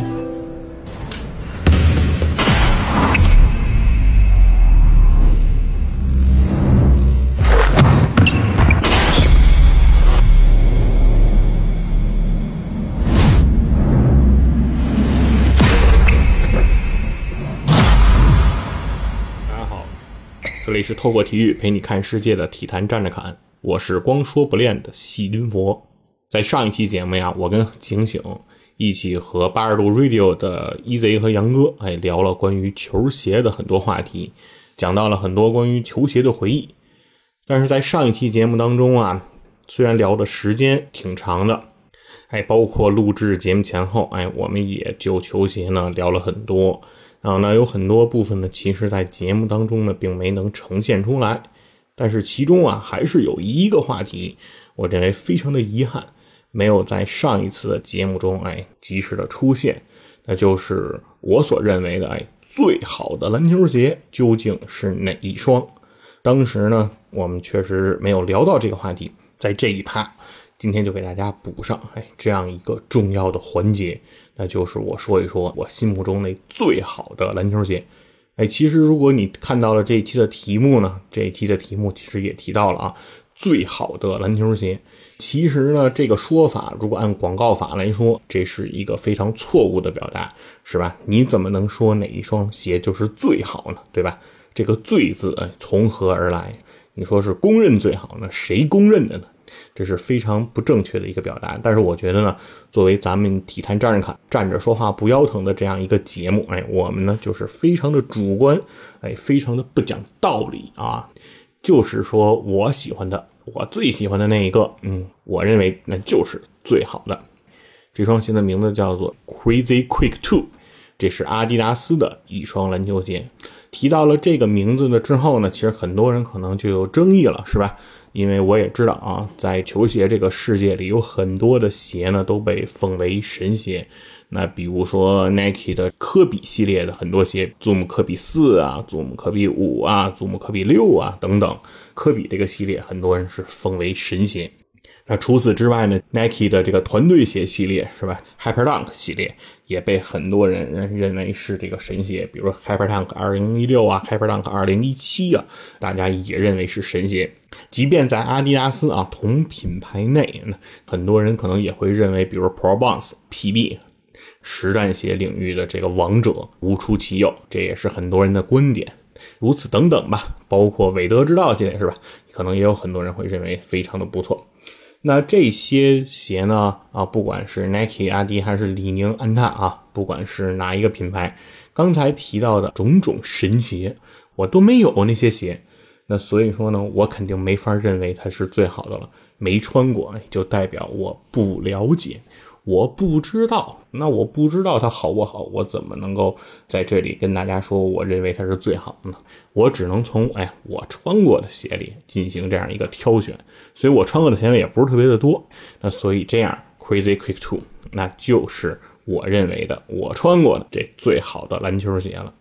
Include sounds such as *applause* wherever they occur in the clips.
大家好，这里是透过体育陪你看世界的体坛站着侃，我是光说不练的细菌佛。在上一期节目呀，我跟警醒一起和八十度 Radio 的 EZ 和杨哥，哎，聊了关于球鞋的很多话题，讲到了很多关于球鞋的回忆。但是在上一期节目当中啊，虽然聊的时间挺长的，哎，包括录制节目前后，哎，我们也就球鞋呢聊了很多。啊，那有很多部分呢，其实在节目当中呢，并没能呈现出来。但是其中啊，还是有一个话题，我认为非常的遗憾，没有在上一次的节目中，哎，及时的出现。那就是我所认为的，哎，最好的篮球鞋究竟是哪一双？当时呢，我们确实没有聊到这个话题，在这一趴。今天就给大家补上，哎，这样一个重要的环节，那就是我说一说我心目中那最好的篮球鞋。哎，其实如果你看到了这一期的题目呢，这一期的题目其实也提到了啊，最好的篮球鞋。其实呢，这个说法如果按广告法来说，这是一个非常错误的表达，是吧？你怎么能说哪一双鞋就是最好呢？对吧？这个“最”字，哎，从何而来？你说是公认最好呢？谁公认的呢？这是非常不正确的一个表达，但是我觉得呢，作为咱们体坛站着看、站着说话不腰疼的这样一个节目，哎，我们呢就是非常的主观，哎，非常的不讲道理啊，就是说我喜欢的，我最喜欢的那一个，嗯，我认为那就是最好的。这双鞋的名字叫做 Crazy Quick Two，这是阿迪达斯的一双篮球鞋。提到了这个名字呢之后呢，其实很多人可能就有争议了，是吧？因为我也知道啊，在球鞋这个世界里，有很多的鞋呢都被奉为神鞋。那比如说 Nike 的科比系列的很多鞋，Zoom 科比四啊，Zoom 科比五啊，Zoom 科比六啊等等，科比这个系列很多人是奉为神鞋。那除此之外呢，Nike 的这个团队鞋系列是吧？Hyperdunk 系列也被很多人认为是这个神鞋，比如 Hyperdunk 2016啊，Hyperdunk 2017啊，大家也认为是神鞋。即便在阿迪达斯啊同品牌内，很多人可能也会认为，比如 Pro Bounce PB 实战鞋领域的这个王者无出其右，这也是很多人的观点。如此等等吧，包括韦德之道系列是吧？可能也有很多人会认为非常的不错。那这些鞋呢？啊，不管是 Nike、阿迪还是李宁、安踏啊，不管是哪一个品牌，刚才提到的种种神鞋，我都没有那些鞋。那所以说呢，我肯定没法认为它是最好的了。没穿过，就代表我不了解。我不知道，那我不知道它好不好，我怎么能够在这里跟大家说，我认为它是最好的呢？我只能从哎，我穿过的鞋里进行这样一个挑选，所以我穿过的鞋呢也不是特别的多。那所以这样，Crazy Quick Two，那就是我认为的我穿过的这最好的篮球鞋了。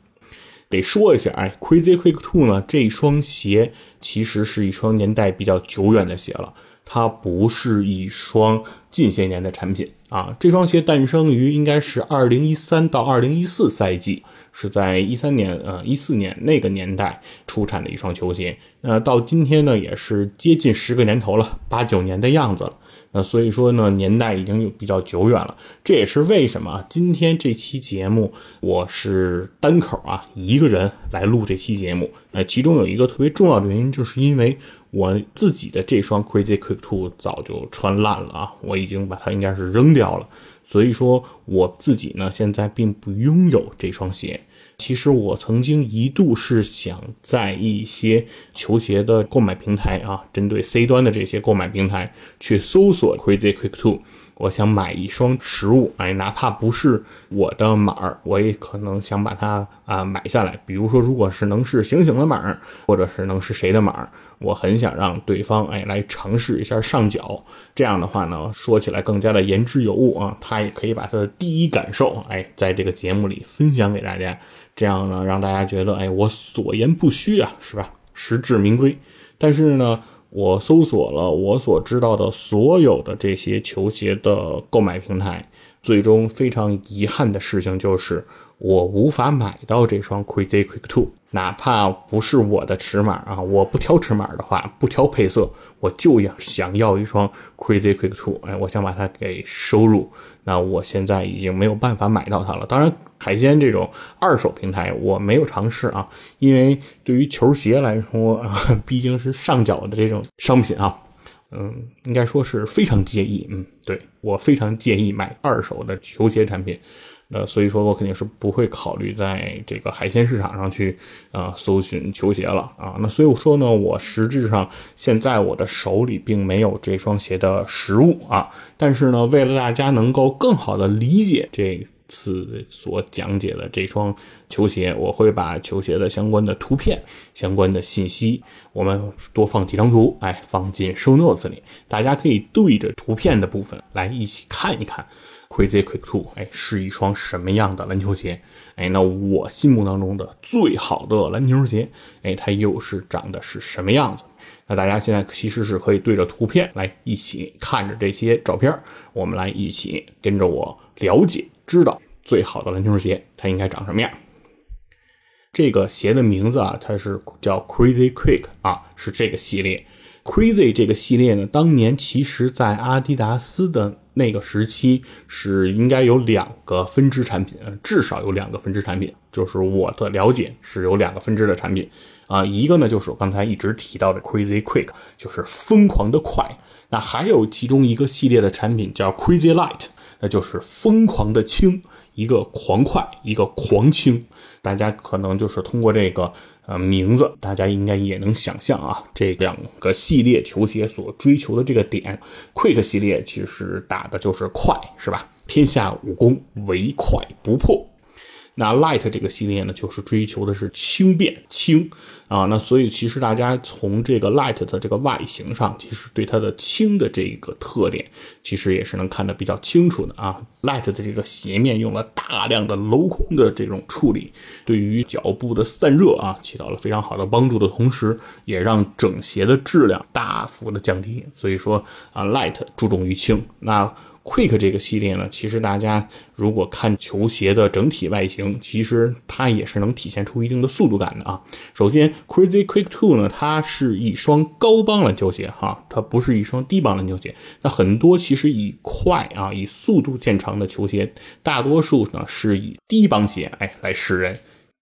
得说一下，哎，Crazy Quick Two 呢，这双鞋其实是一双年代比较久远的鞋了。它不是一双近些年的产品啊，这双鞋诞生于应该是二零一三到二零一四赛季，是在一三年呃一四年那个年代出产的一双球鞋，那到今天呢也是接近十个年头了，八九年的样子了。那所以说呢，年代已经有比较久远了，这也是为什么今天这期节目我是单口啊一个人来录这期节目。呃，其中有一个特别重要的原因，就是因为我自己的这双 Crazy Quick Two 早就穿烂了啊，我已经把它应该是扔掉了。所以说我自己呢现在并不拥有这双鞋。其实我曾经一度是想在一些球鞋的购买平台啊，针对 C 端的这些购买平台去搜索 Crazy Quick Two，我想买一双实物，哎，哪怕不是我的码儿，我也可能想把它啊买下来。比如说，如果是能是醒醒的码儿，或者是能是谁的码儿，我很想让对方哎来尝试一下上脚。这样的话呢，说起来更加的言之有物啊，他也可以把他的第一感受哎在这个节目里分享给大家。这样呢，让大家觉得，哎，我所言不虚啊，是吧？实至名归。但是呢，我搜索了我所知道的所有的这些球鞋的购买平台，最终非常遗憾的事情就是，我无法买到这双 Crazy Quick Two。哪怕不是我的尺码啊，我不挑尺码的话，不挑配色，我就要想要一双 Crazy Quick Two，哎，我想把它给收入。那我现在已经没有办法买到它了。当然，海鲜这种二手平台我没有尝试啊，因为对于球鞋来说，*laughs* 毕竟是上脚的这种商品啊，嗯，应该说是非常介意。嗯，对我非常介意买二手的球鞋产品。呃，所以说我肯定是不会考虑在这个海鲜市场上去啊搜寻球鞋了啊。那所以我说呢，我实质上现在我的手里并没有这双鞋的实物啊。但是呢，为了大家能够更好的理解这次所讲解的这双球鞋，我会把球鞋的相关的图片、相关的信息，我们多放几张图，哎，放进 show notes 里，大家可以对着图片的部分来一起看一看。Crazy Quick Two，哎，是一双什么样的篮球鞋？哎，那我心目当中的最好的篮球鞋，哎，它又是长得是什么样子？那大家现在其实是可以对着图片来一起看着这些照片，我们来一起跟着我了解，知道最好的篮球鞋它应该长什么样。这个鞋的名字啊，它是叫 Crazy Quick 啊，是这个系列。Crazy 这个系列呢，当年其实在阿迪达斯的。那个时期是应该有两个分支产品，至少有两个分支产品。就是我的了解是有两个分支的产品啊，一个呢就是我刚才一直提到的 Crazy Quick，就是疯狂的快。那还有其中一个系列的产品叫 Crazy Light，那就是疯狂的轻，一个狂快，一个狂轻。大家可能就是通过这个。呃，名字大家应该也能想象啊，这两个系列球鞋所追求的这个点，Quick 系列其实打的就是快，是吧？天下武功唯快不破。那 Light 这个系列呢，就是追求的是轻便轻啊。那所以其实大家从这个 Light 的这个外形上，其实对它的轻的这一个特点，其实也是能看得比较清楚的啊。Light 的这个鞋面用了大量的镂空的这种处理，对于脚部的散热啊，起到了非常好的帮助的同时，也让整鞋的质量大幅的降低。所以说啊，Light 注重于轻。那 Quick 这个系列呢，其实大家如果看球鞋的整体外形，其实它也是能体现出一定的速度感的啊。首先，Crazy Quick Two 呢，它是一双高帮篮球鞋哈，它不是一双低帮篮球鞋。那很多其实以快啊，以速度见长的球鞋，大多数呢是以低帮鞋哎来示人。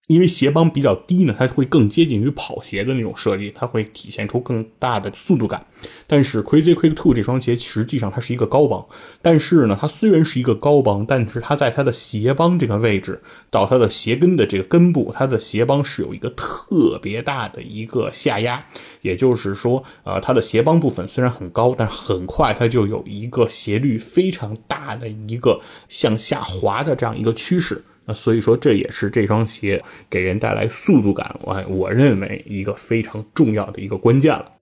因为鞋帮比较低呢，它会更接近于跑鞋的那种设计，它会体现出更大的速度感。但是 Crazy Quick Two 这双鞋实际上它是一个高帮，但是呢，它虽然是一个高帮，但是它在它的鞋帮这个位置到它的鞋跟的这个根部，它的鞋帮是有一个特别大的一个下压，也就是说，呃，它的鞋帮部分虽然很高，但很快它就有一个斜率非常大的一个向下滑的这样一个趋势。那所以说，这也是这双鞋给人带来速度感，我我认为一个非常重要的一个关键了。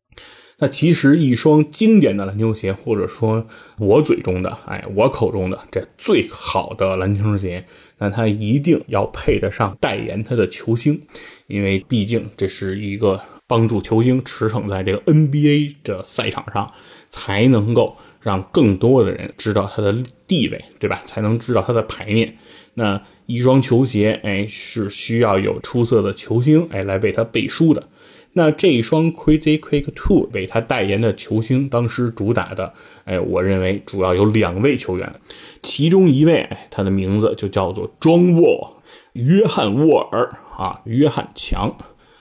那其实一双经典的篮球鞋，或者说我嘴中的，哎，我口中的这最好的篮球鞋，那它一定要配得上代言它的球星，因为毕竟这是一个帮助球星驰骋在这个 NBA 的赛场上，才能够让更多的人知道他的地位，对吧？才能知道他的牌面。那一双球鞋，哎，是需要有出色的球星，哎，来为他背书的。那这一双 Crazy Quick Two 为他代言的球星，当时主打的，哎，我认为主要有两位球员，其中一位，哎，他的名字就叫做庄沃，约翰沃尔啊，约翰强。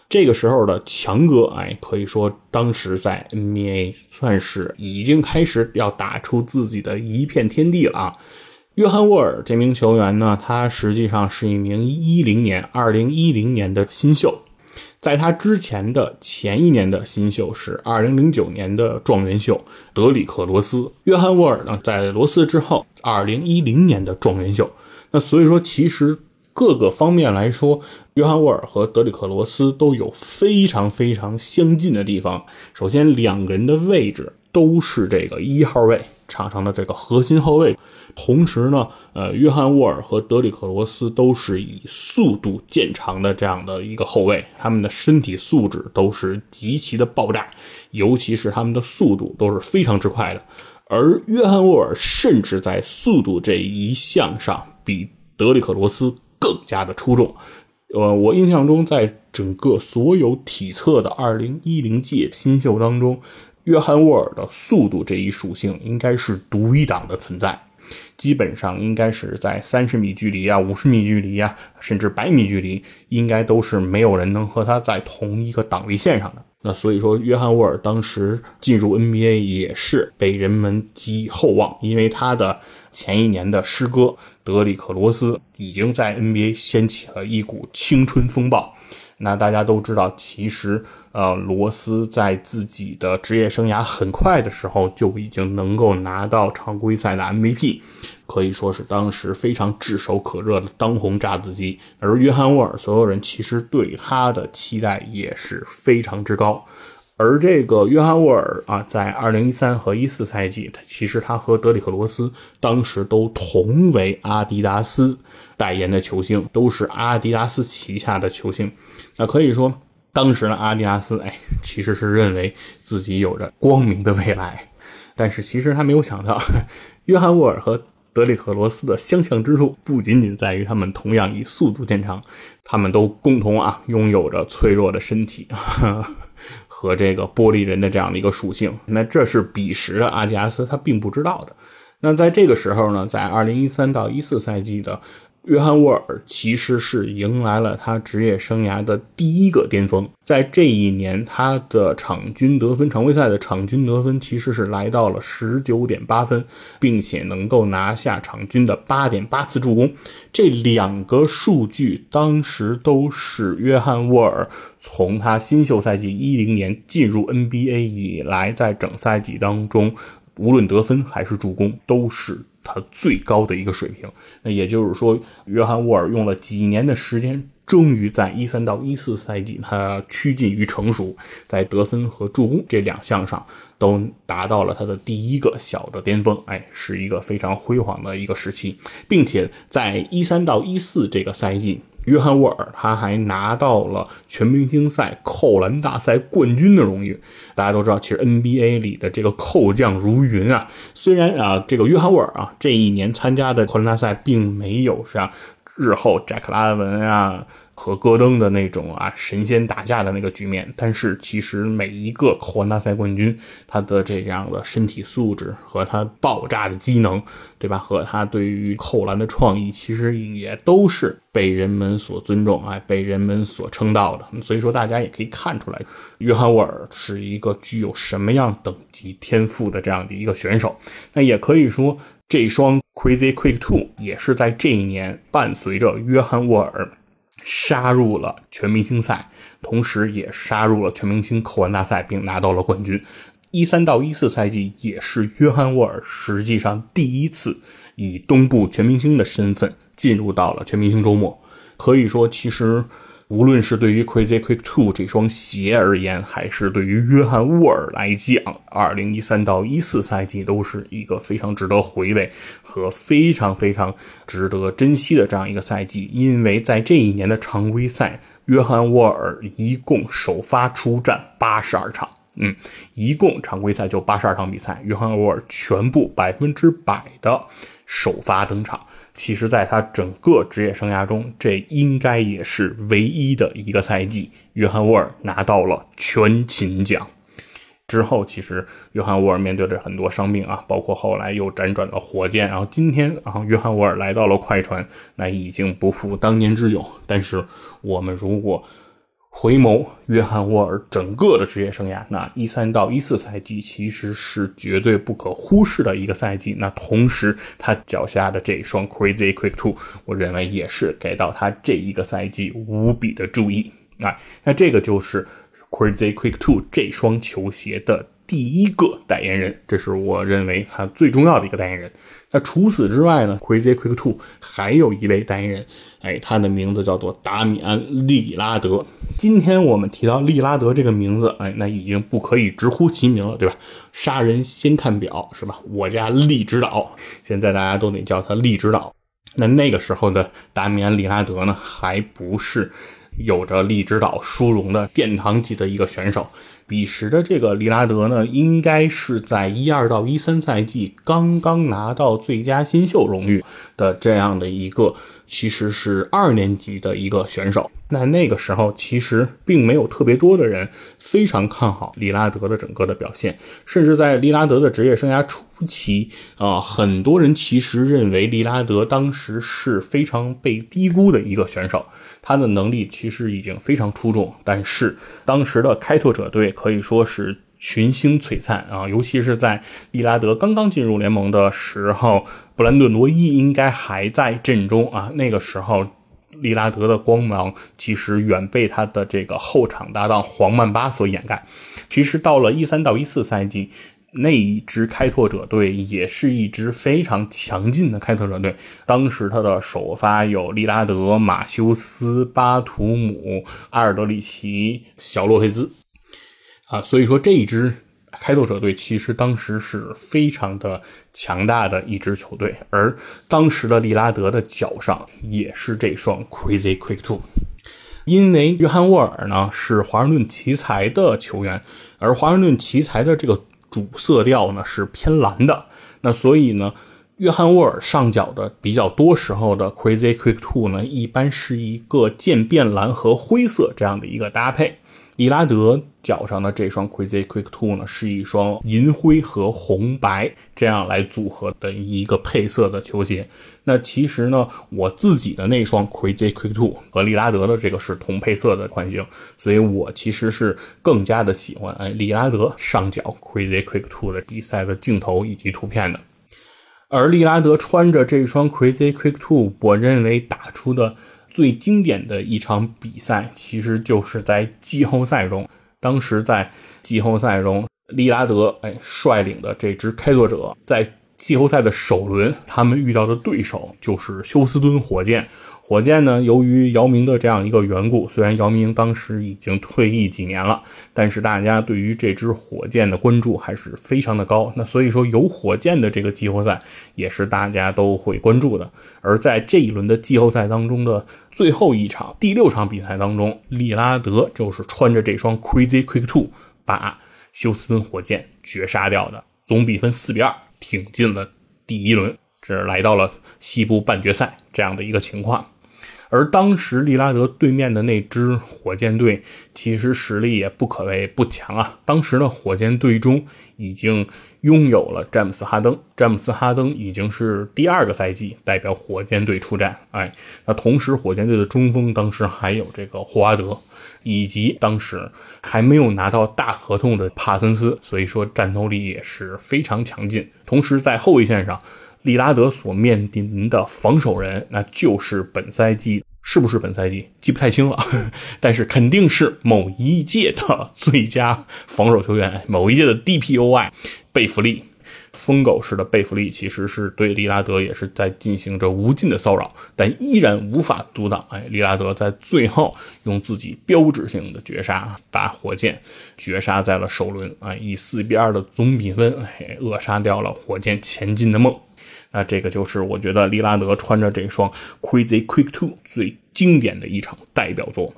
这个时候的强哥，哎，可以说当时在 NBA 算是已经开始要打出自己的一片天地了啊。约翰沃尔这名球员呢，他实际上是一名一零年、二零一零年的新秀，在他之前的前一年的新秀是二零零九年的状元秀德里克罗斯。约翰沃尔呢，在罗斯之后，二零一零年的状元秀。那所以说，其实各个方面来说，约翰沃尔和德里克罗斯都有非常非常相近的地方。首先，两个人的位置都是这个一号位。场上的这个核心后卫。同时呢，呃，约翰沃尔和德里克罗斯都是以速度见长的这样的一个后卫，他们的身体素质都是极其的爆炸，尤其是他们的速度都是非常之快的。而约翰沃尔甚至在速度这一项上比德里克罗斯更加的出众。呃，我印象中，在整个所有体测的2010届新秀当中，约翰沃尔的速度这一属性应该是独一档的存在。基本上应该是在三十米距离啊、五十米距离啊，甚至百米距离，应该都是没有人能和他在同一个档位线上的。那所以说，约翰沃尔当时进入 NBA 也是被人们寄予厚望，因为他的前一年的师哥德里克罗斯已经在 NBA 掀起了一股青春风暴。那大家都知道，其实。呃，罗斯在自己的职业生涯很快的时候就已经能够拿到常规赛的 MVP，可以说是当时非常炙手可热的当红炸子鸡。而约翰沃尔，所有人其实对他的期待也是非常之高。而这个约翰沃尔啊，在2013和14赛季，他其实他和德里克罗斯当时都同为阿迪达斯代言的球星，都是阿迪达斯旗下的球星。那可以说。当时呢，阿迪达斯哎，其实是认为自己有着光明的未来，但是其实他没有想到，约翰沃尔和德里克罗斯的相像之处不仅仅在于他们同样以速度见长，他们都共同啊拥有着脆弱的身体 *laughs* 和这个玻璃人的这样的一个属性。那这是彼时的阿迪达斯他并不知道的。那在这个时候呢，在二零一三到一四赛季的。约翰沃尔其实是迎来了他职业生涯的第一个巅峰，在这一年，他的场均得分，常规赛的场均得分其实是来到了十九点八分，并且能够拿下场均的八点八次助攻。这两个数据当时都是约翰沃尔从他新秀赛季一零年进入 NBA 以来，在整赛季当中，无论得分还是助攻都是。他最高的一个水平，那也就是说，约翰沃尔用了几年的时间，终于在一三到一四赛季，他趋近于成熟，在得分和助攻这两项上都达到了他的第一个小的巅峰，哎，是一个非常辉煌的一个时期，并且在一三到一四这个赛季。约翰沃尔他还拿到了全明星赛扣篮大赛冠军的荣誉。大家都知道，其实 NBA 里的这个扣将如云啊。虽然啊，这个约翰沃尔啊这一年参加的扣篮大赛并没有像日后贾克拉文啊。和戈登的那种啊神仙打架的那个局面，但是其实每一个扣篮大赛冠军，他的这样的身体素质和他爆炸的机能，对吧？和他对于扣篮的创意，其实也都是被人们所尊重，哎，被人们所称道的。所以说，大家也可以看出来，约翰沃尔是一个具有什么样等级天赋的这样的一个选手。那也可以说，这双 Crazy Quick Two 也是在这一年伴随着约翰沃尔。杀入了全明星赛，同时也杀入了全明星扣篮大赛，并拿到了冠军。一三到一四赛季也是约翰沃尔实际上第一次以东部全明星的身份进入到了全明星周末。可以说，其实。无论是对于 Crazy Quick Two 这双鞋而言，还是对于约翰沃尔来讲，二零一三到一四赛季都是一个非常值得回味和非常非常值得珍惜的这样一个赛季。因为在这一年的常规赛，约翰沃尔一共首发出战八十二场，嗯，一共常规赛就八十二场比赛，约翰沃尔全部百分之百的首发登场。其实，在他整个职业生涯中，这应该也是唯一的一个赛季，约翰沃尔拿到了全勤奖。之后，其实约翰沃尔面对着很多伤病啊，包括后来又辗转到火箭，然后今天啊，约翰沃尔来到了快船，那已经不复当年之勇。但是，我们如果回眸约翰沃尔整个的职业生涯，那一三到一四赛季其实是绝对不可忽视的一个赛季。那同时，他脚下的这双 Crazy Quick Two，我认为也是给到他这一个赛季无比的注意。啊，那这个就是 Crazy Quick Two 这双球鞋的第一个代言人，这是我认为他最重要的一个代言人。那除此之外呢，Crazy Quick Two 还有一位代言人，哎，他的名字叫做达米安·利拉德。今天我们提到利拉德这个名字，哎，那已经不可以直呼其名了，对吧？杀人先看表，是吧？我家利指导，现在大家都得叫他利指导。那那个时候的达米安·利拉德呢，还不是有着利指导殊荣的殿堂级的一个选手。彼时的这个利拉德呢，应该是在一二到一三赛季刚刚拿到最佳新秀荣誉的这样的一个，其实是二年级的一个选手。那那个时候其实并没有特别多的人非常看好利拉德的整个的表现，甚至在利拉德的职业生涯初期啊，很多人其实认为利拉德当时是非常被低估的一个选手。他的能力其实已经非常出众，但是当时的开拓者队可以说是群星璀璨啊，尤其是在利拉德刚刚进入联盟的时候，布兰顿·罗伊应该还在阵中啊。那个时候，利拉德的光芒其实远被他的这个后场搭档黄曼巴所掩盖。其实到了一三到一四赛季。那一支开拓者队也是一支非常强劲的开拓者队。当时他的首发有利拉德、马修斯、巴图姆、阿尔德里奇、小洛佩兹，啊，所以说这一支开拓者队其实当时是非常的强大的一支球队。而当时的利拉德的脚上也是这双 Crazy Quick Two，因为约翰沃尔呢是华盛顿奇才的球员，而华盛顿奇才的这个。主色调呢是偏蓝的，那所以呢，约翰沃尔上脚的比较多时候的 Crazy Quick Two 呢，一般是一个渐变蓝和灰色这样的一个搭配。利拉德脚上的这双 Crazy Quick Two 呢，是一双银灰和红白这样来组合的一个配色的球鞋。那其实呢，我自己的那双 Crazy Quick Two 和利拉德的这个是同配色的款型，所以我其实是更加的喜欢哎利拉德上脚 Crazy Quick Two 的比赛的镜头以及图片的。而利拉德穿着这双 Crazy Quick Two，我认为打出的。最经典的一场比赛，其实就是在季后赛中。当时在季后赛中，利拉德哎率领的这支开拓者，在季后赛的首轮，他们遇到的对手就是休斯敦火箭。火箭呢，由于姚明的这样一个缘故，虽然姚明当时已经退役几年了，但是大家对于这支火箭的关注还是非常的高。那所以说，有火箭的这个季后赛也是大家都会关注的。而在这一轮的季后赛当中的最后一场第六场比赛当中，利拉德就是穿着这双 Crazy Quick Two 把休斯顿火箭绝杀掉的，总比分四比二挺进了第一轮，这来到了西部半决赛这样的一个情况。而当时利拉德对面的那支火箭队，其实实力也不可谓不强啊。当时的火箭队中已经拥有了詹姆斯哈登，詹姆斯哈登已经是第二个赛季代表火箭队出战。哎，那同时火箭队的中锋当时还有这个霍华德，以及当时还没有拿到大合同的帕森斯，所以说战斗力也是非常强劲。同时在后卫线上。利拉德所面临的防守人，那就是本赛季是不是本赛季记不太清了，*laughs* 但是肯定是某一届的最佳防守球员，某一届的 DPOY 贝弗利，疯狗式的贝弗利其实是对利拉德也是在进行着无尽的骚扰，但依然无法阻挡。哎，利拉德在最后用自己标志性的绝杀把火箭绝杀在了首轮，啊，以四比二的总比分，哎，扼杀掉了火箭前进的梦。那这个就是我觉得利拉德穿着这双 Crazy Quick Two 最经典的一场代表作。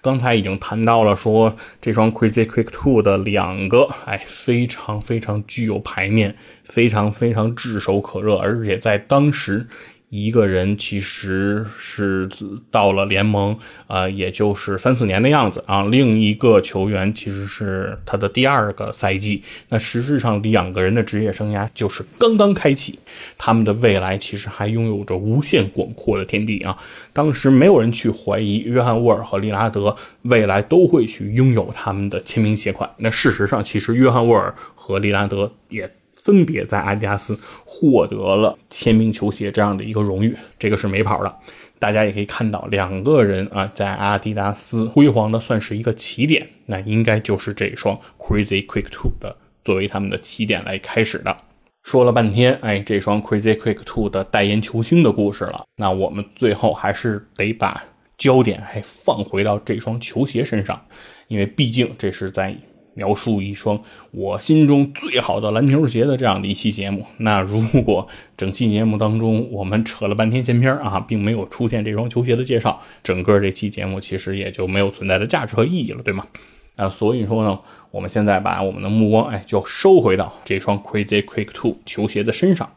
刚才已经谈到了说这双 Crazy Quick Two 的两个，哎，非常非常具有牌面，非常非常炙手可热，而且在当时。一个人其实是到了联盟，啊，也就是三四年的样子啊。另一个球员其实是他的第二个赛季。那实质上两个人的职业生涯就是刚刚开启，他们的未来其实还拥有着无限广阔的天地啊。当时没有人去怀疑约翰沃尔和利拉德未来都会去拥有他们的签名鞋款。那事实上，其实约翰沃尔和利拉德也。分别在阿迪达斯获得了签名球鞋这样的一个荣誉，这个是没跑的。大家也可以看到，两个人啊，在阿迪达斯辉煌的算是一个起点，那应该就是这双 Crazy Quick Two 的作为他们的起点来开始的。说了半天，哎，这双 Crazy Quick Two 的代言球星的故事了。那我们最后还是得把焦点还放回到这双球鞋身上，因为毕竟这是在描述一双我心中最好的篮球鞋的这样的一期节目。那如果整期节目当中我们扯了半天闲篇啊，并没有出现这双球鞋的介绍，整个这期节目其实也就没有存在的价值和意义了，对吗？啊，所以说呢，我们现在把我们的目光，哎，就收回到这双 Crazy Quick Two 球鞋的身上。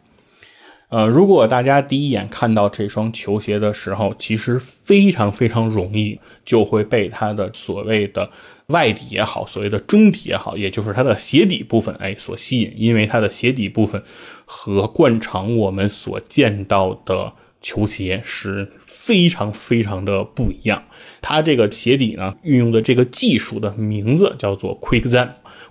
呃，如果大家第一眼看到这双球鞋的时候，其实非常非常容易就会被它的所谓的外底也好，所谓的中底也好，也就是它的鞋底部分，哎，所吸引，因为它的鞋底部分和惯常我们所见到的。球鞋是非常非常的不一样，它这个鞋底呢，运用的这个技术的名字叫做 Quick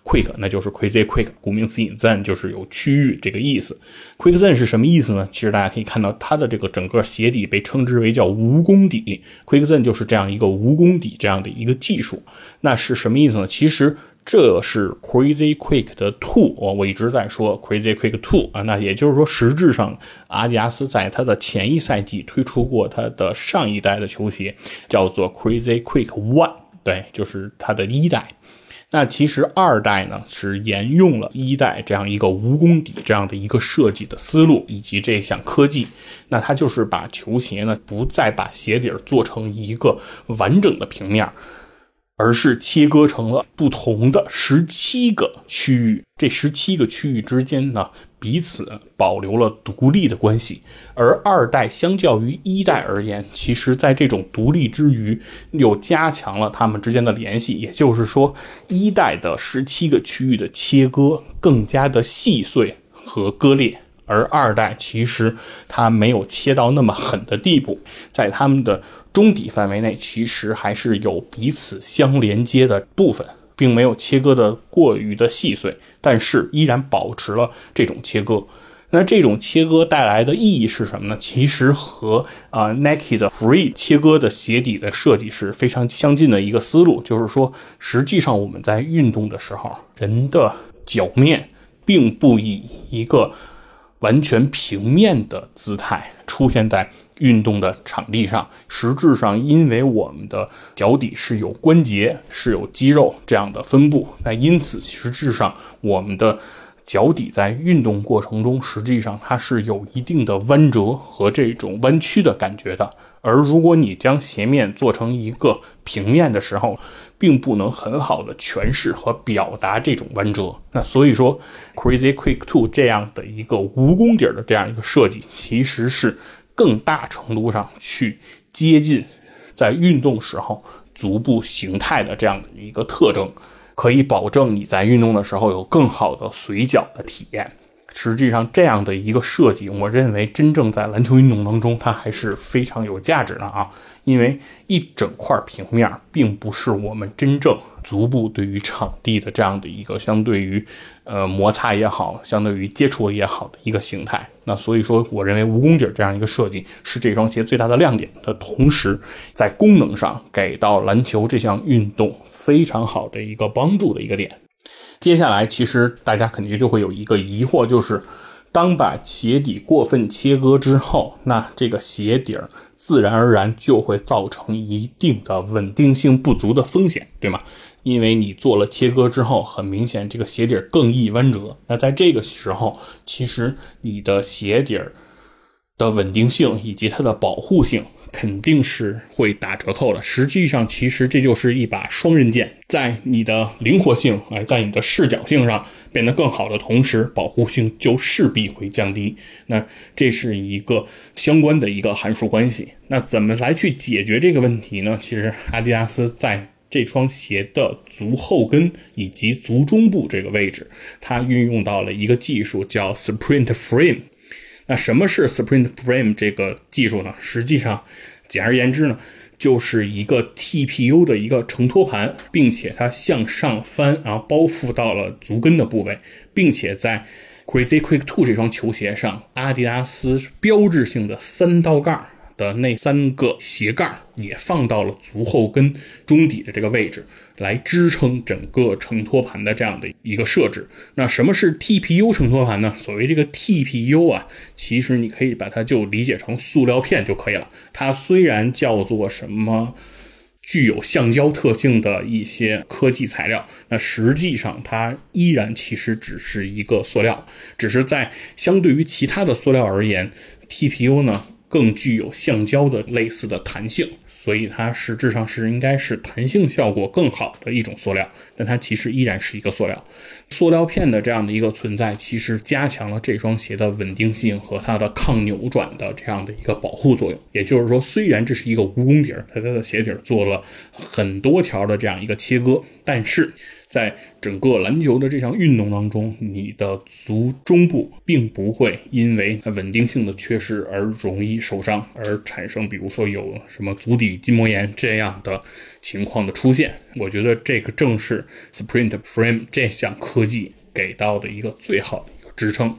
Quick，那就是 Crazy Quick，顾名思义，Zen 就是有区域这个意思。Quick Zen 是什么意思呢？其实大家可以看到，它的这个整个鞋底被称之为叫蜈蚣底，Quick Zen 就是这样一个蜈蚣底这样的一个技术。那是什么意思呢？其实。这是 Crazy Quick 的 Two，我我一直在说 Crazy Quick Two 啊，那也就是说，实质上阿迪达斯在它的前一赛季推出过它的上一代的球鞋，叫做 Crazy Quick One，对，就是它的一代。那其实二代呢是沿用了一代这样一个无功底这样的一个设计的思路以及这项科技，那它就是把球鞋呢不再把鞋底做成一个完整的平面。而是切割成了不同的十七个区域，这十七个区域之间呢，彼此保留了独立的关系。而二代相较于一代而言，其实在这种独立之余，又加强了它们之间的联系。也就是说，一代的十七个区域的切割更加的细碎和割裂。而二代其实它没有切到那么狠的地步，在它们的中底范围内，其实还是有彼此相连接的部分，并没有切割的过于的细碎，但是依然保持了这种切割。那这种切割带来的意义是什么呢？其实和啊 Nike 的 Free 切割的鞋底的设计是非常相近的一个思路，就是说，实际上我们在运动的时候，人的脚面并不以一个完全平面的姿态出现在运动的场地上，实质上，因为我们的脚底是有关节、是有肌肉这样的分布，那因此，实质上我们的脚底在运动过程中，实际上它是有一定的弯折和这种弯曲的感觉的。而如果你将鞋面做成一个平面的时候，并不能很好的诠释和表达这种弯折。那所以说，Crazy Quick Two 这样的一个蜈蚣底的这样一个设计，其实是更大程度上去接近在运动时候足部形态的这样的一个特征，可以保证你在运动的时候有更好的随脚的体验。实际上，这样的一个设计，我认为真正在篮球运动当中，它还是非常有价值的啊！因为一整块平面，并不是我们真正足部对于场地的这样的一个相对于呃摩擦也好，相对于接触也好的一个形态。那所以说，我认为蜈蚣底这样一个设计是这双鞋最大的亮点的同时，在功能上给到篮球这项运动非常好的一个帮助的一个点。接下来，其实大家肯定就会有一个疑惑，就是当把鞋底过分切割之后，那这个鞋底儿自然而然就会造成一定的稳定性不足的风险，对吗？因为你做了切割之后，很明显这个鞋底儿更易弯折。那在这个时候，其实你的鞋底儿的稳定性以及它的保护性。肯定是会打折扣的。实际上，其实这就是一把双刃剑，在你的灵活性，哎，在你的视角性上变得更好的同时，保护性就势必会降低。那这是一个相关的一个函数关系。那怎么来去解决这个问题呢？其实，阿迪达斯在这双鞋的足后跟以及足中部这个位置，它运用到了一个技术叫 Sprint Frame。那什么是 Sprint Frame 这个技术呢？实际上，简而言之呢，就是一个 TPU 的一个承托盘，并且它向上翻，然后包覆到了足跟的部位，并且在 Crazy Quick Two 这双球鞋上，阿迪达斯标志性的三道杠的那三个鞋盖也放到了足后跟中底的这个位置。来支撑整个承托盘的这样的一个设置。那什么是 TPU 承托盘呢？所谓这个 TPU 啊，其实你可以把它就理解成塑料片就可以了。它虽然叫做什么具有橡胶特性的一些科技材料，那实际上它依然其实只是一个塑料，只是在相对于其他的塑料而言，TPU 呢更具有橡胶的类似的弹性。所以它实质上是应该是弹性效果更好的一种塑料，但它其实依然是一个塑料。塑料片的这样的一个存在，其实加强了这双鞋的稳定性和它的抗扭转的这样的一个保护作用。也就是说，虽然这是一个蜈蚣底儿，它它的鞋底儿做了很多条的这样一个切割，但是。在整个篮球的这项运动当中，你的足中部并不会因为稳定性的缺失而容易受伤，而产生比如说有什么足底筋膜炎这样的情况的出现。我觉得这个正是 Sprint Frame 这项科技给到的一个最好的一个支撑。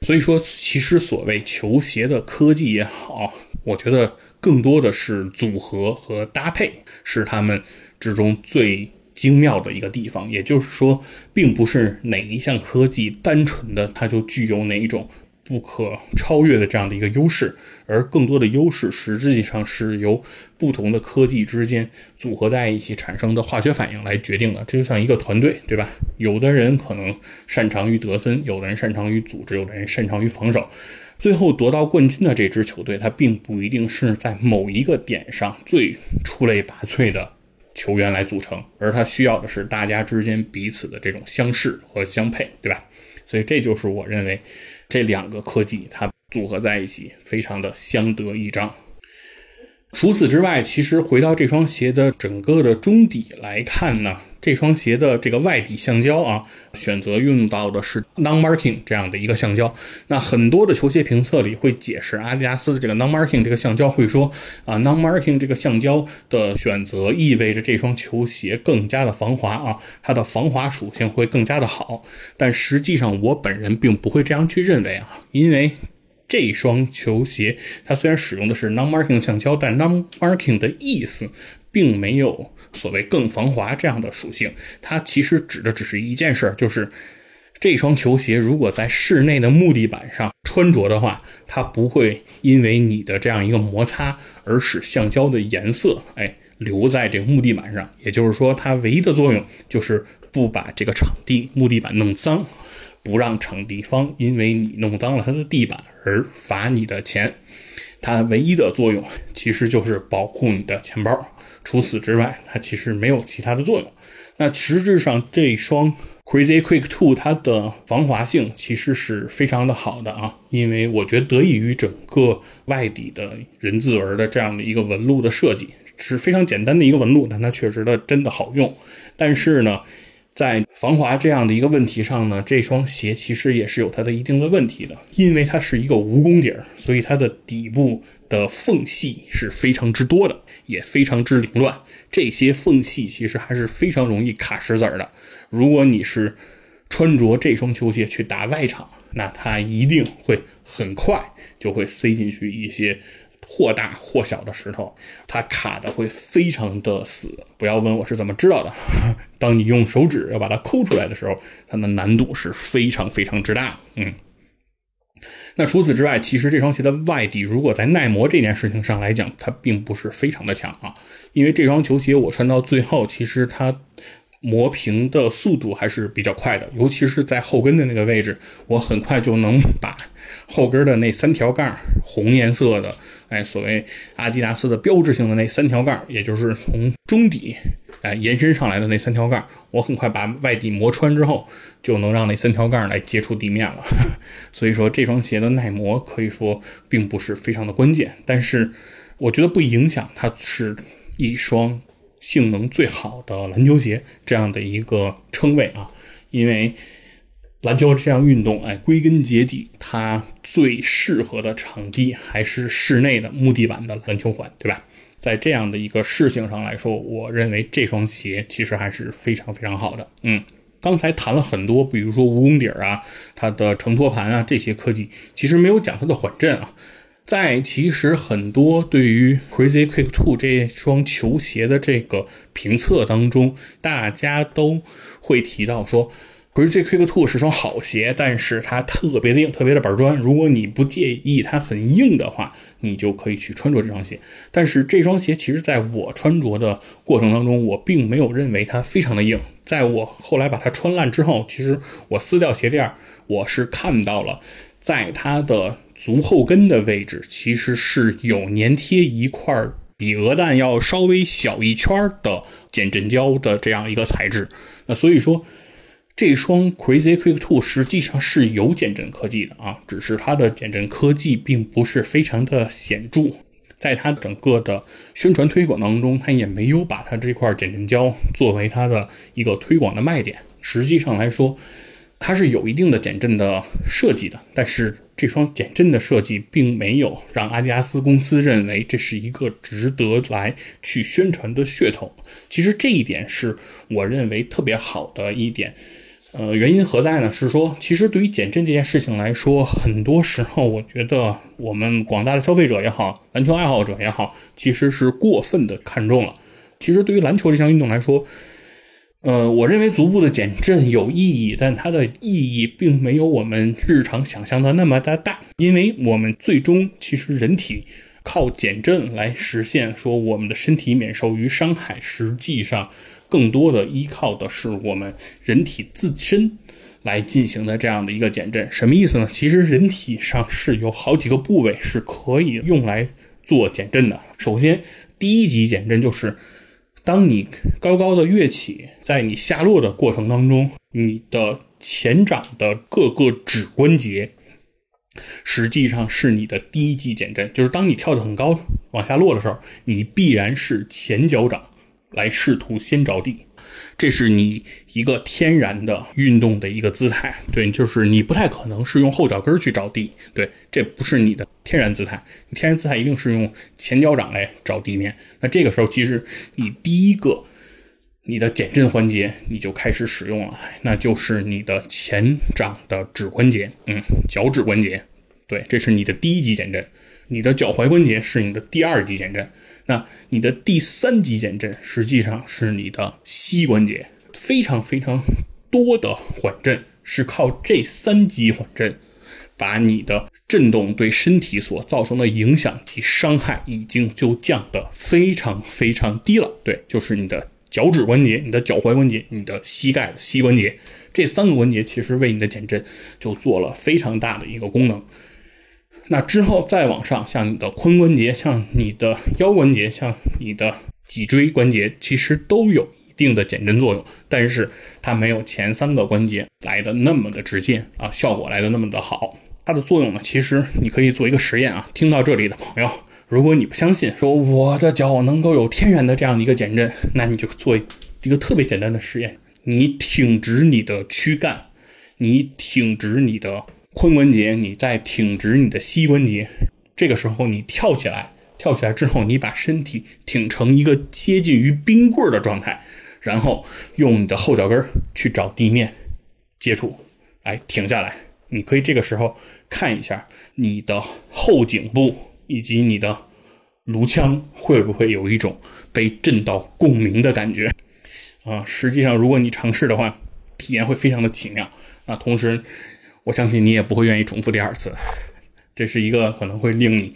所以说，其实所谓球鞋的科技也好，我觉得更多的是组合和搭配是他们之中最。精妙的一个地方，也就是说，并不是哪一项科技单纯的它就具有哪一种不可超越的这样的一个优势，而更多的优势实际上是由不同的科技之间组合在一起产生的化学反应来决定的。这就像一个团队，对吧？有的人可能擅长于得分，有的人擅长于组织，有的人擅长于防守，最后夺到冠军的这支球队，它并不一定是在某一个点上最出类拔萃的。球员来组成，而他需要的是大家之间彼此的这种相识和相配，对吧？所以这就是我认为这两个科技它组合在一起，非常的相得益彰。除此之外，其实回到这双鞋的整个的中底来看呢。这双鞋的这个外底橡胶啊，选择用到的是 non-marking 这样的一个橡胶。那很多的球鞋评测里会解释阿迪达斯的这个 non-marking 这个橡胶，会说啊，non-marking 这个橡胶的选择意味着这双球鞋更加的防滑啊，它的防滑属性会更加的好。但实际上，我本人并不会这样去认为啊，因为这双球鞋它虽然使用的是 non-marking 橡胶，但 non-marking 的意思并没有。所谓更防滑这样的属性，它其实指的只是一件事，就是这双球鞋如果在室内的木地板上穿着的话，它不会因为你的这样一个摩擦而使橡胶的颜色哎留在这个木地板上。也就是说，它唯一的作用就是不把这个场地木地板弄脏，不让场地方因为你弄脏了它的地板而罚你的钱。它唯一的作用其实就是保护你的钱包。除此之外，它其实没有其他的作用。那实质上，这双 Crazy Quick Two 它的防滑性其实是非常的好的啊，因为我觉得得益于整个外底的人字纹的这样的一个纹路的设计，是非常简单的一个纹路，但它确实的真的好用。但是呢，在防滑这样的一个问题上呢，这双鞋其实也是有它的一定的问题的，因为它是一个蜈蚣底儿，所以它的底部的缝隙是非常之多的。也非常之凌乱，这些缝隙其实还是非常容易卡石子儿的。如果你是穿着这双球鞋去打外场，那它一定会很快就会塞进去一些或大或小的石头，它卡的会非常的死。不要问我是怎么知道的，*laughs* 当你用手指要把它抠出来的时候，它的难度是非常非常之大。嗯。那除此之外，其实这双鞋的外底，如果在耐磨这件事情上来讲，它并不是非常的强啊。因为这双球鞋我穿到最后，其实它磨平的速度还是比较快的，尤其是在后跟的那个位置，我很快就能把后跟的那三条杠，红颜色的，哎，所谓阿迪达斯的标志性的那三条杠，也就是从中底。哎，延伸上来的那三条杠，我很快把外底磨穿之后，就能让那三条杠来接触地面了。*laughs* 所以说，这双鞋的耐磨可以说并不是非常的关键，但是我觉得不影响它是一双性能最好的篮球鞋这样的一个称谓啊。因为篮球这项运动，哎，归根结底，它最适合的场地还是室内的木地板的篮球馆，对吧？在这样的一个事情上来说，我认为这双鞋其实还是非常非常好的。嗯，刚才谈了很多，比如说蜈蚣底儿啊，它的承托盘啊这些科技，其实没有讲它的缓震啊。在其实很多对于 Crazy Quick Two 这双球鞋的这个评测当中，大家都会提到说。Crazy Quick Two 是双好鞋，但是它特别的硬，特别的板砖。如果你不介意它很硬的话，你就可以去穿着这双鞋。但是这双鞋其实在我穿着的过程当中，我并没有认为它非常的硬。在我后来把它穿烂之后，其实我撕掉鞋垫，我是看到了，在它的足后跟的位置，其实是有粘贴一块比鹅蛋要稍微小一圈的减震胶的这样一个材质。那所以说。这双 Crazy Quick Two 实际上是有减震科技的啊，只是它的减震科技并不是非常的显著，在它整个的宣传推广当中，它也没有把它这块减震胶作为它的一个推广的卖点。实际上来说，它是有一定的减震的设计的，但是这双减震的设计并没有让阿迪达斯公司认为这是一个值得来去宣传的噱头。其实这一点是我认为特别好的一点。呃，原因何在呢？是说，其实对于减震这件事情来说，很多时候我觉得我们广大的消费者也好，篮球爱好者也好，其实是过分的看重了。其实对于篮球这项运动来说，呃，我认为足部的减震有意义，但它的意义并没有我们日常想象的那么的大，因为我们最终其实人体靠减震来实现说我们的身体免受于伤害，实际上。更多的依靠的是我们人体自身来进行的这样的一个减震，什么意思呢？其实人体上是有好几个部位是可以用来做减震的。首先，第一级减震就是当你高高的跃起，在你下落的过程当中，你的前掌的各个指关节实际上是你的第一级减震，就是当你跳得很高往下落的时候，你必然是前脚掌。来试图先着地，这是你一个天然的运动的一个姿态。对，就是你不太可能是用后脚跟去着地。对，这不是你的天然姿态。你天然姿态一定是用前脚掌来着地面。那这个时候，其实你第一个你的减震环节你就开始使用了，那就是你的前掌的指关节，嗯，脚趾关节。对，这是你的第一级减震。你的脚踝关节是你的第二级减震。那你的第三级减震实际上是你的膝关节，非常非常多的缓震是靠这三级缓震，把你的震动对身体所造成的影响及伤害已经就降得非常非常低了。对，就是你的脚趾关节、你的脚踝关节、你的膝盖的膝关节这三个关节，其实为你的减震就做了非常大的一个功能。那之后再往上，像你的髋关节，像你的腰关节，像你的脊椎关节，其实都有一定的减震作用，但是它没有前三个关节来的那么的直接啊，效果来的那么的好。它的作用呢，其实你可以做一个实验啊。听到这里的朋友，如果你不相信说我的脚能够有天然的这样的一个减震，那你就做一个特别简单的实验：你挺直你的躯干，你挺直你的。髋关节，你再挺直你的膝关节，这个时候你跳起来，跳起来之后，你把身体挺成一个接近于冰棍的状态，然后用你的后脚跟去找地面接触，来停下来。你可以这个时候看一下你的后颈部以及你的颅腔会不会有一种被震到共鸣的感觉啊？实际上，如果你尝试的话，体验会非常的奇妙啊。同时，我相信你也不会愿意重复第二次，这是一个可能会令你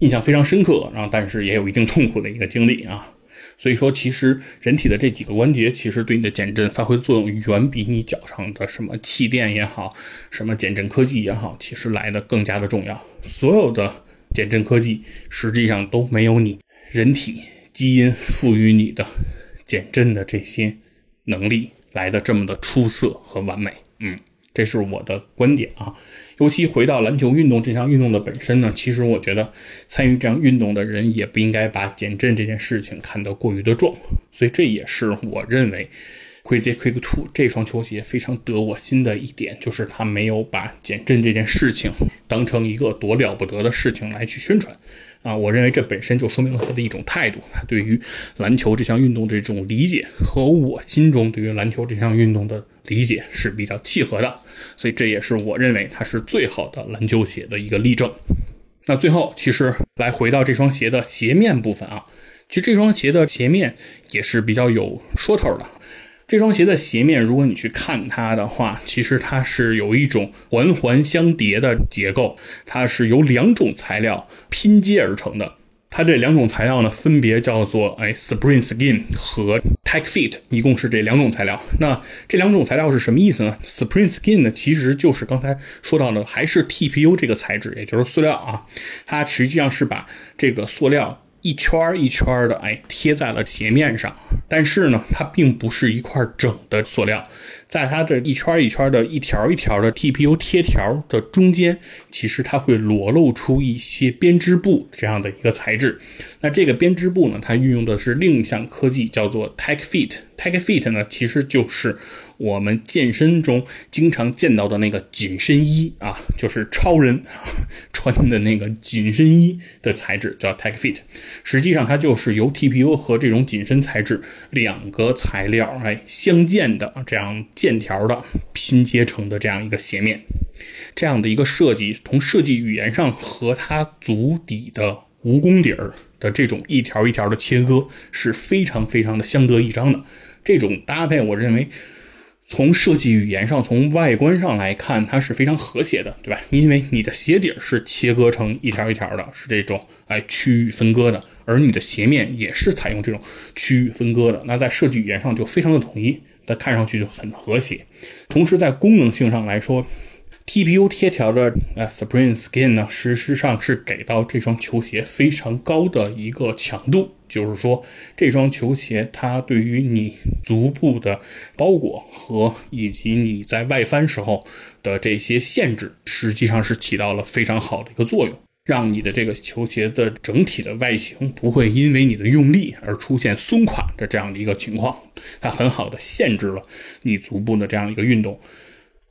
印象非常深刻，然后但是也有一定痛苦的一个经历啊。所以说，其实人体的这几个关节，其实对你的减震发挥作用，远比你脚上的什么气垫也好，什么减震科技也好，其实来的更加的重要。所有的减震科技，实际上都没有你人体基因赋予你的减震的这些能力来的这么的出色和完美。嗯。这是我的观点啊，尤其回到篮球运动这项运动的本身呢，其实我觉得参与这样运动的人也不应该把减震这件事情看得过于的重，所以这也是我认为 Crazy Quick Two 这双球鞋非常得我心的一点，就是它没有把减震这件事情当成一个多了不得的事情来去宣传。啊，我认为这本身就说明了他的一种态度，他对于篮球这项运动这种理解和我心中对于篮球这项运动的理解是比较契合的，所以这也是我认为它是最好的篮球鞋的一个例证。那最后，其实来回到这双鞋的鞋面部分啊，其实这双鞋的鞋面也是比较有说头的。这双鞋的鞋面，如果你去看它的话，其实它是有一种环环相叠的结构，它是由两种材料拼接而成的。它这两种材料呢，分别叫做哎，Spring Skin 和 Tech Fit，一共是这两种材料。那这两种材料是什么意思呢？Spring Skin 呢，其实就是刚才说到的，还是 TPU 这个材质，也就是塑料啊。它实际上是把这个塑料。一圈一圈的，哎，贴在了鞋面上。但是呢，它并不是一块整的塑料，在它这一圈一圈的一条一条的 TPU 贴条的中间，其实它会裸露出一些编织布这样的一个材质。那这个编织布呢，它运用的是另一项科技，叫做 Tech Fit。Tech Fit 呢，其实就是。我们健身中经常见到的那个紧身衣啊，就是超人 *laughs* 穿的那个紧身衣的材质叫 Tech Fit，实际上它就是由 TPU 和这种紧身材质两个材料哎相间的这样剑条的拼接成的这样一个鞋面，这样的一个设计，从设计语言上和它足底的蜈蚣底儿的这种一条一条的切割是非常非常的相得益彰的。这种搭配，我认为。从设计语言上，从外观上来看，它是非常和谐的，对吧？因为你的鞋底是切割成一条一条的，是这种哎区域分割的，而你的鞋面也是采用这种区域分割的。那在设计语言上就非常的统一，它看上去就很和谐。同时在功能性上来说，TPU 贴条的呃 Spring Skin 呢，事实上是给到这双球鞋非常高的一个强度，就是说这双球鞋它对于你足部的包裹和以及你在外翻时候的这些限制，实际上是起到了非常好的一个作用，让你的这个球鞋的整体的外形不会因为你的用力而出现松垮的这样的一个情况，它很好的限制了你足部的这样一个运动。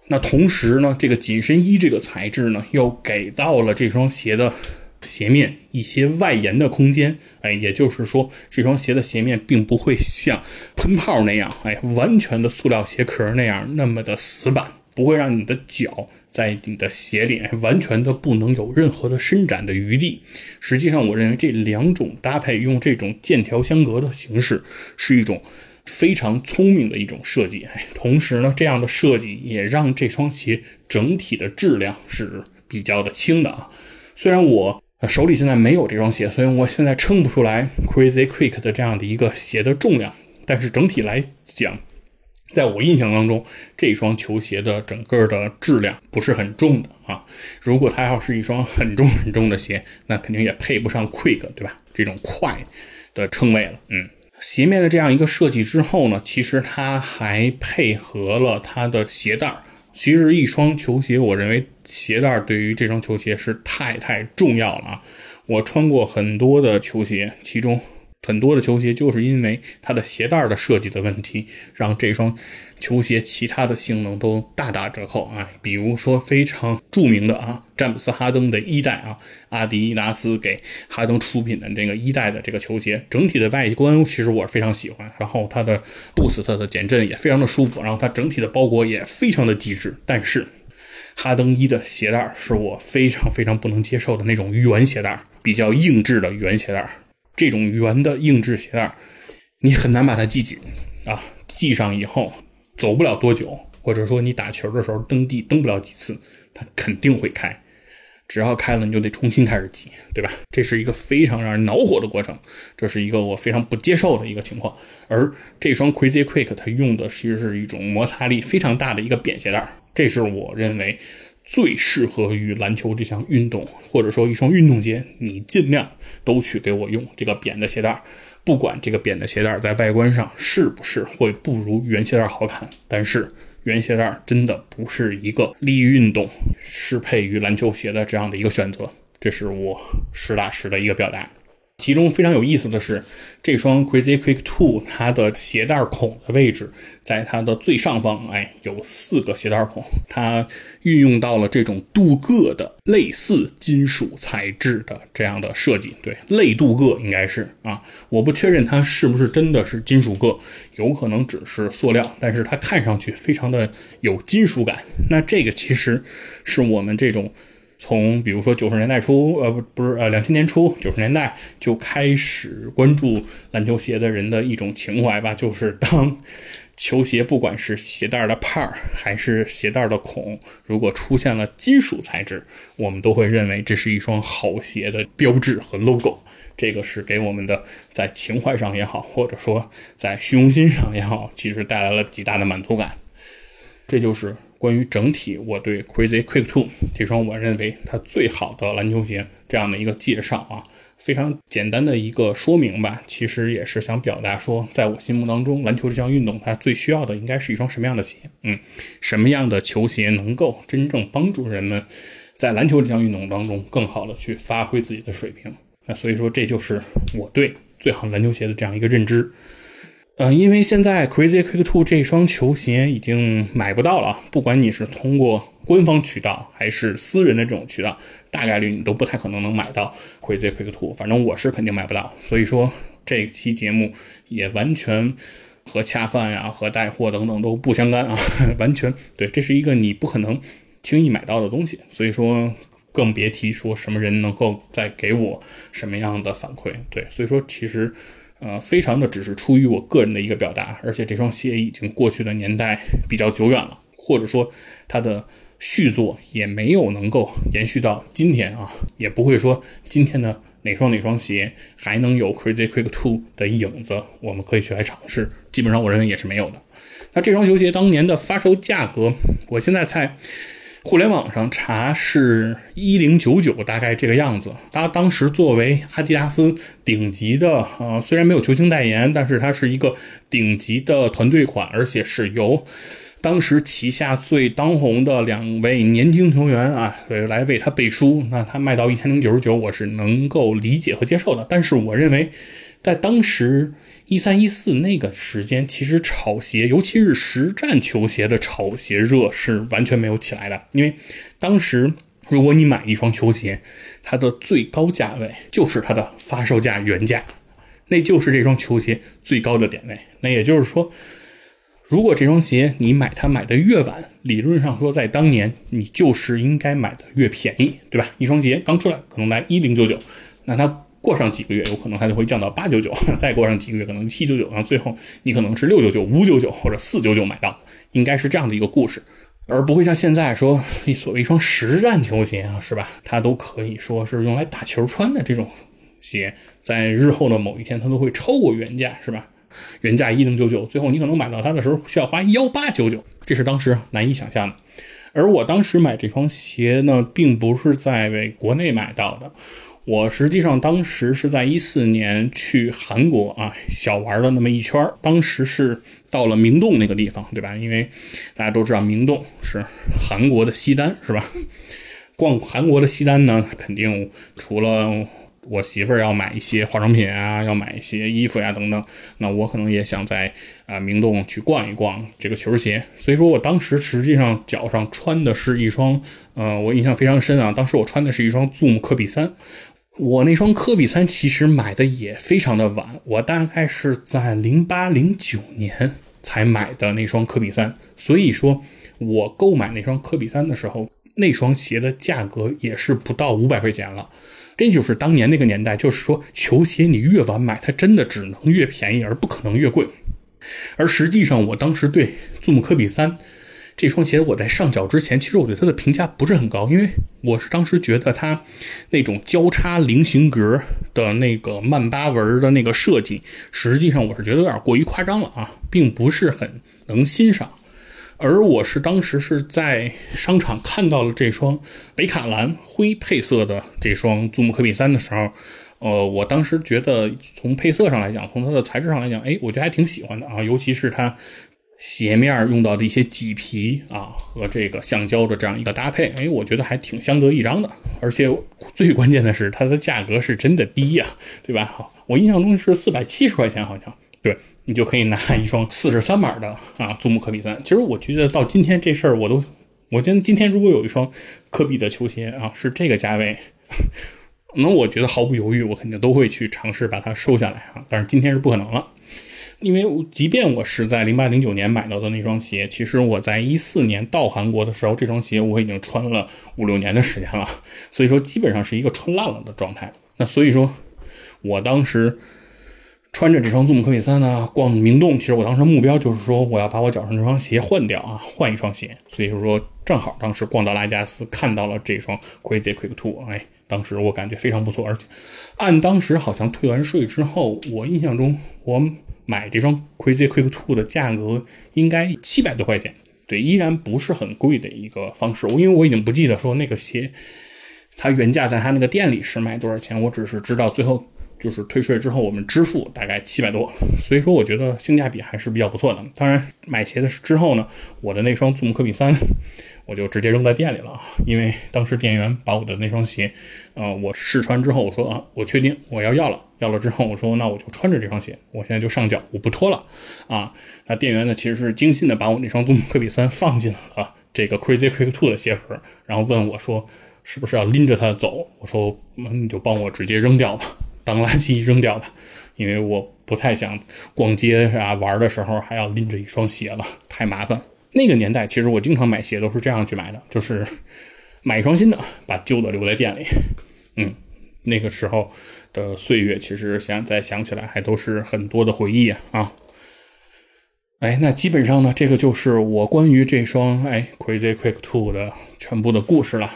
那同时呢，这个紧身衣这个材质呢，又给到了这双鞋的鞋面一些外延的空间。哎，也就是说，这双鞋的鞋面并不会像喷泡那样，哎，完全的塑料鞋壳那样那么的死板，不会让你的脚在你的鞋里完全的不能有任何的伸展的余地。实际上，我认为这两种搭配用这种剑条相隔的形式是一种。非常聪明的一种设计，同时呢，这样的设计也让这双鞋整体的质量是比较的轻的啊。虽然我手里现在没有这双鞋，所以我现在称不出来 Crazy Quick 的这样的一个鞋的重量，但是整体来讲，在我印象当中，这双球鞋的整个的质量不是很重的啊。如果它要是一双很重很重的鞋，那肯定也配不上 Quick，对吧？这种快的称谓了，嗯。鞋面的这样一个设计之后呢，其实它还配合了它的鞋带儿。其实一双球鞋，我认为鞋带儿对于这双球鞋是太太重要了啊！我穿过很多的球鞋，其中。很多的球鞋就是因为它的鞋带的设计的问题，让这双球鞋其他的性能都大打折扣啊。比如说非常著名的啊，詹姆斯哈登的一代啊，阿迪达斯给哈登出品的这个一代的这个球鞋，整体的外观其实我非常喜欢，然后它的 Boost 的减震也非常的舒服，然后它整体的包裹也非常的极致。但是哈登一的鞋带是我非常非常不能接受的那种圆鞋带，比较硬质的圆鞋带。这种圆的硬质鞋带，你很难把它系紧啊！系上以后走不了多久，或者说你打球的时候蹬地蹬不了几次，它肯定会开。只要开了，你就得重新开始系，对吧？这是一个非常让人恼火的过程，这是一个我非常不接受的一个情况。而这双 Crazy Quick 它用的其实是一种摩擦力非常大的一个扁鞋带，这是我认为。最适合于篮球这项运动，或者说一双运动鞋，你尽量都去给我用这个扁的鞋带不管这个扁的鞋带在外观上是不是会不如圆鞋带好看，但是圆鞋带真的不是一个利于运动、适配于篮球鞋的这样的一个选择，这是我实打实的一个表达。其中非常有意思的是，这双 Crazy Quick Two 它的鞋带孔的位置，在它的最上方，哎，有四个鞋带孔，它运用到了这种镀铬的类似金属材质的这样的设计，对，类镀铬应该是啊，我不确认它是不是真的是金属铬，有可能只是塑料，但是它看上去非常的有金属感。那这个其实是我们这种。从比如说九十年代初，呃不不是呃两千年初九十年代就开始关注篮球鞋的人的一种情怀吧，就是 *laughs* 当球鞋不管是鞋带的帕儿还是鞋带的孔，如果出现了金属材质，我们都会认为这是一双好鞋的标志和 logo。这个是给我们的在情怀上也好，或者说在虚荣心上也好，其实带来了极大的满足感。这就是关于整体我对 Crazy Quick Two 这双我认为它最好的篮球鞋这样的一个介绍啊，非常简单的一个说明吧。其实也是想表达说，在我心目当中，篮球这项运动它最需要的应该是一双什么样的鞋？嗯，什么样的球鞋能够真正帮助人们在篮球这项运动当中更好的去发挥自己的水平？那所以说，这就是我对最好篮球鞋的这样一个认知。嗯，因为现在 Crazy Quick Two 这双球鞋已经买不到了，不管你是通过官方渠道还是私人的这种渠道，大概率你都不太可能能买到 Crazy Quick Two。反正我是肯定买不到。所以说，这期节目也完全和恰饭呀、和带货等等都不相干啊，*laughs* 完全对，这是一个你不可能轻易买到的东西。所以说。更别提说什么人能够再给我什么样的反馈，对，所以说其实，呃，非常的只是出于我个人的一个表达，而且这双鞋已经过去的年代比较久远了，或者说它的续作也没有能够延续到今天啊，也不会说今天的哪双哪双鞋还能有 Crazy Quick Two 的影子，我们可以去来尝试，基本上我认为也是没有的。那这双球鞋当年的发售价格，我现在猜。互联网上查是一零九九，大概这个样子。它当时作为阿迪达斯顶级的，呃，虽然没有球星代言，但是它是一个顶级的团队款，而且是由当时旗下最当红的两位年轻球员啊，来为它背书。那它卖到一千零九十九，我是能够理解和接受的。但是我认为，在当时。一三一四那个时间，其实炒鞋，尤其是实战球鞋的炒鞋热是完全没有起来的。因为当时，如果你买一双球鞋，它的最高价位就是它的发售价原价，那就是这双球鞋最高的点位。那也就是说，如果这双鞋你买它买的越晚，理论上说，在当年你就是应该买的越便宜，对吧？一双鞋刚出来可能卖一零九九，那它。过上几个月，有可能它就会降到八九九；*laughs* 再过上几个月，可能七九九，然后最后你可能是六九九、五九九或者四九九买到，应该是这样的一个故事，而不会像现在说所谓一双实战球鞋啊，是吧？它都可以说是用来打球穿的这种鞋，在日后的某一天它都会超过原价，是吧？原价一零九九，最后你可能买到它的时候需要花幺八九九，这是当时难以想象的。而我当时买这双鞋呢，并不是在国内买到的。我实际上当时是在一四年去韩国啊小玩了那么一圈当时是到了明洞那个地方，对吧？因为大家都知道明洞是韩国的西单，是吧？逛韩国的西单呢，肯定除了我媳妇儿要买一些化妆品啊，要买一些衣服呀等等，那我可能也想在啊明洞去逛一逛这个球鞋。所以说我当时实际上脚上穿的是一双，呃，我印象非常深啊，当时我穿的是一双 Zoom 科比三。我那双科比三其实买的也非常的晚，我大概是在零八零九年才买的那双科比三，所以说，我购买那双科比三的时候，那双鞋的价格也是不到五百块钱了，这就是当年那个年代，就是说球鞋你越晚买，它真的只能越便宜，而不可能越贵。而实际上，我当时对祖姆科比三。这双鞋我在上脚之前，其实我对它的评价不是很高，因为我是当时觉得它那种交叉菱形格的那个曼巴纹的那个设计，实际上我是觉得有点过于夸张了啊，并不是很能欣赏。而我是当时是在商场看到了这双北卡蓝灰配色的这双祖姆科比三的时候，呃，我当时觉得从配色上来讲，从它的材质上来讲，哎，我觉得还挺喜欢的啊，尤其是它。鞋面用到的一些麂皮啊，和这个橡胶的这样一个搭配，哎，我觉得还挺相得益彰的。而且最关键的是，它的价格是真的低呀，对吧？好，我印象中是四百七十块钱，好像对你就可以拿一双四十三码的啊，祖母科比三。其实我觉得到今天这事儿，我都，我今今天如果有一双科比的球鞋啊，是这个价位，*laughs* 那我觉得毫不犹豫，我肯定都会去尝试把它收下来啊。但是今天是不可能了。因为即便我是在零八零九年买到的那双鞋，其实我在一四年到韩国的时候，这双鞋我已经穿了五六年的时间了，所以说基本上是一个穿烂了的状态。那所以说，我当时。穿着这双祖姆科比三呢，逛明洞。其实我当时目标就是说，我要把我脚上这双鞋换掉啊，换一双鞋。所以说，正好当时逛到拉加斯，看到了这双 Crazy Quick Two，哎，当时我感觉非常不错。而且，按当时好像退完税之后，我印象中我买这双 Crazy Quick Two 的价格应该七百多块钱，对，依然不是很贵的一个方式。因为我已经不记得说那个鞋，它原价在它那个店里是卖多少钱，我只是知道最后。就是退税之后，我们支付大概七百多，所以说我觉得性价比还是比较不错的。当然，买鞋的之后呢，我的那双祖姆科比三，我就直接扔在店里了，因为当时店员把我的那双鞋，呃，我试穿之后，我说啊，我确定我要要了，要了之后，我说那我就穿着这双鞋，我现在就上脚，我不脱了啊。那店员呢，其实是精心的把我那双祖姆科比三放进了这个 Crazy Quick Two 的鞋盒，然后问我说，是不是要拎着它走？我说，那你就帮我直接扔掉吧。当垃圾扔掉吧，因为我不太想逛街啊玩的时候还要拎着一双鞋了，太麻烦。那个年代其实我经常买鞋都是这样去买的，就是买一双新的，把旧的留在店里。嗯，那个时候的岁月其实想再想起来还都是很多的回忆啊。哎，那基本上呢，这个就是我关于这双哎 Crazy Quick Two 的全部的故事了。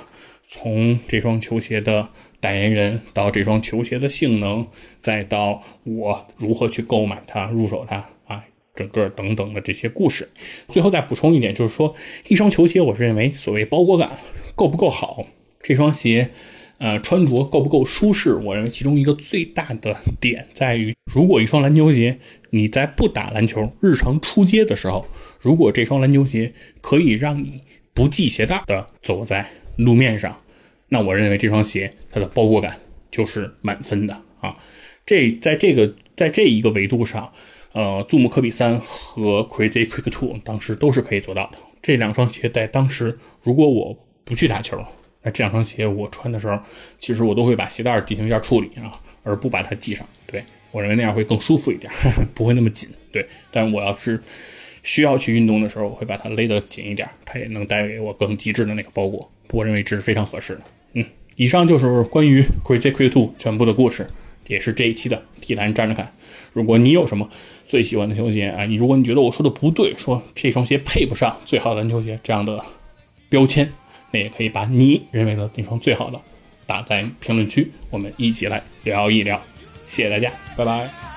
从这双球鞋的。代言人到这双球鞋的性能，再到我如何去购买它、入手它啊，整个等等的这些故事。最后再补充一点，就是说一双球鞋，我认为所谓包裹感够不够好，这双鞋，呃，穿着够不够舒适，我认为其中一个最大的点在于，如果一双篮球鞋你在不打篮球、日常出街的时候，如果这双篮球鞋可以让你不系鞋带的走在路面上。那我认为这双鞋它的包裹感就是满分的啊，这在这个在这一个维度上，呃，祖姆科比三和 Crazy Quick Two 当时都是可以做到的。这两双鞋在当时，如果我不去打球，那这两双鞋我穿的时候，其实我都会把鞋带进行一下处理啊，而不把它系上。对我认为那样会更舒服一点，*laughs* 不会那么紧。对，但我要是需要去运动的时候，我会把它勒得紧一点，它也能带给我更极致的那个包裹。我认为这是非常合适的。以上就是关于 Crazy Quick Two 全部的故事，也是这一期的体坛站着看。如果你有什么最喜欢的球鞋啊，你如果你觉得我说的不对，说这双鞋配不上最好的篮球鞋这样的标签，那也可以把你认为的那双最好的打在评论区，我们一起来聊一聊。谢谢大家，拜拜。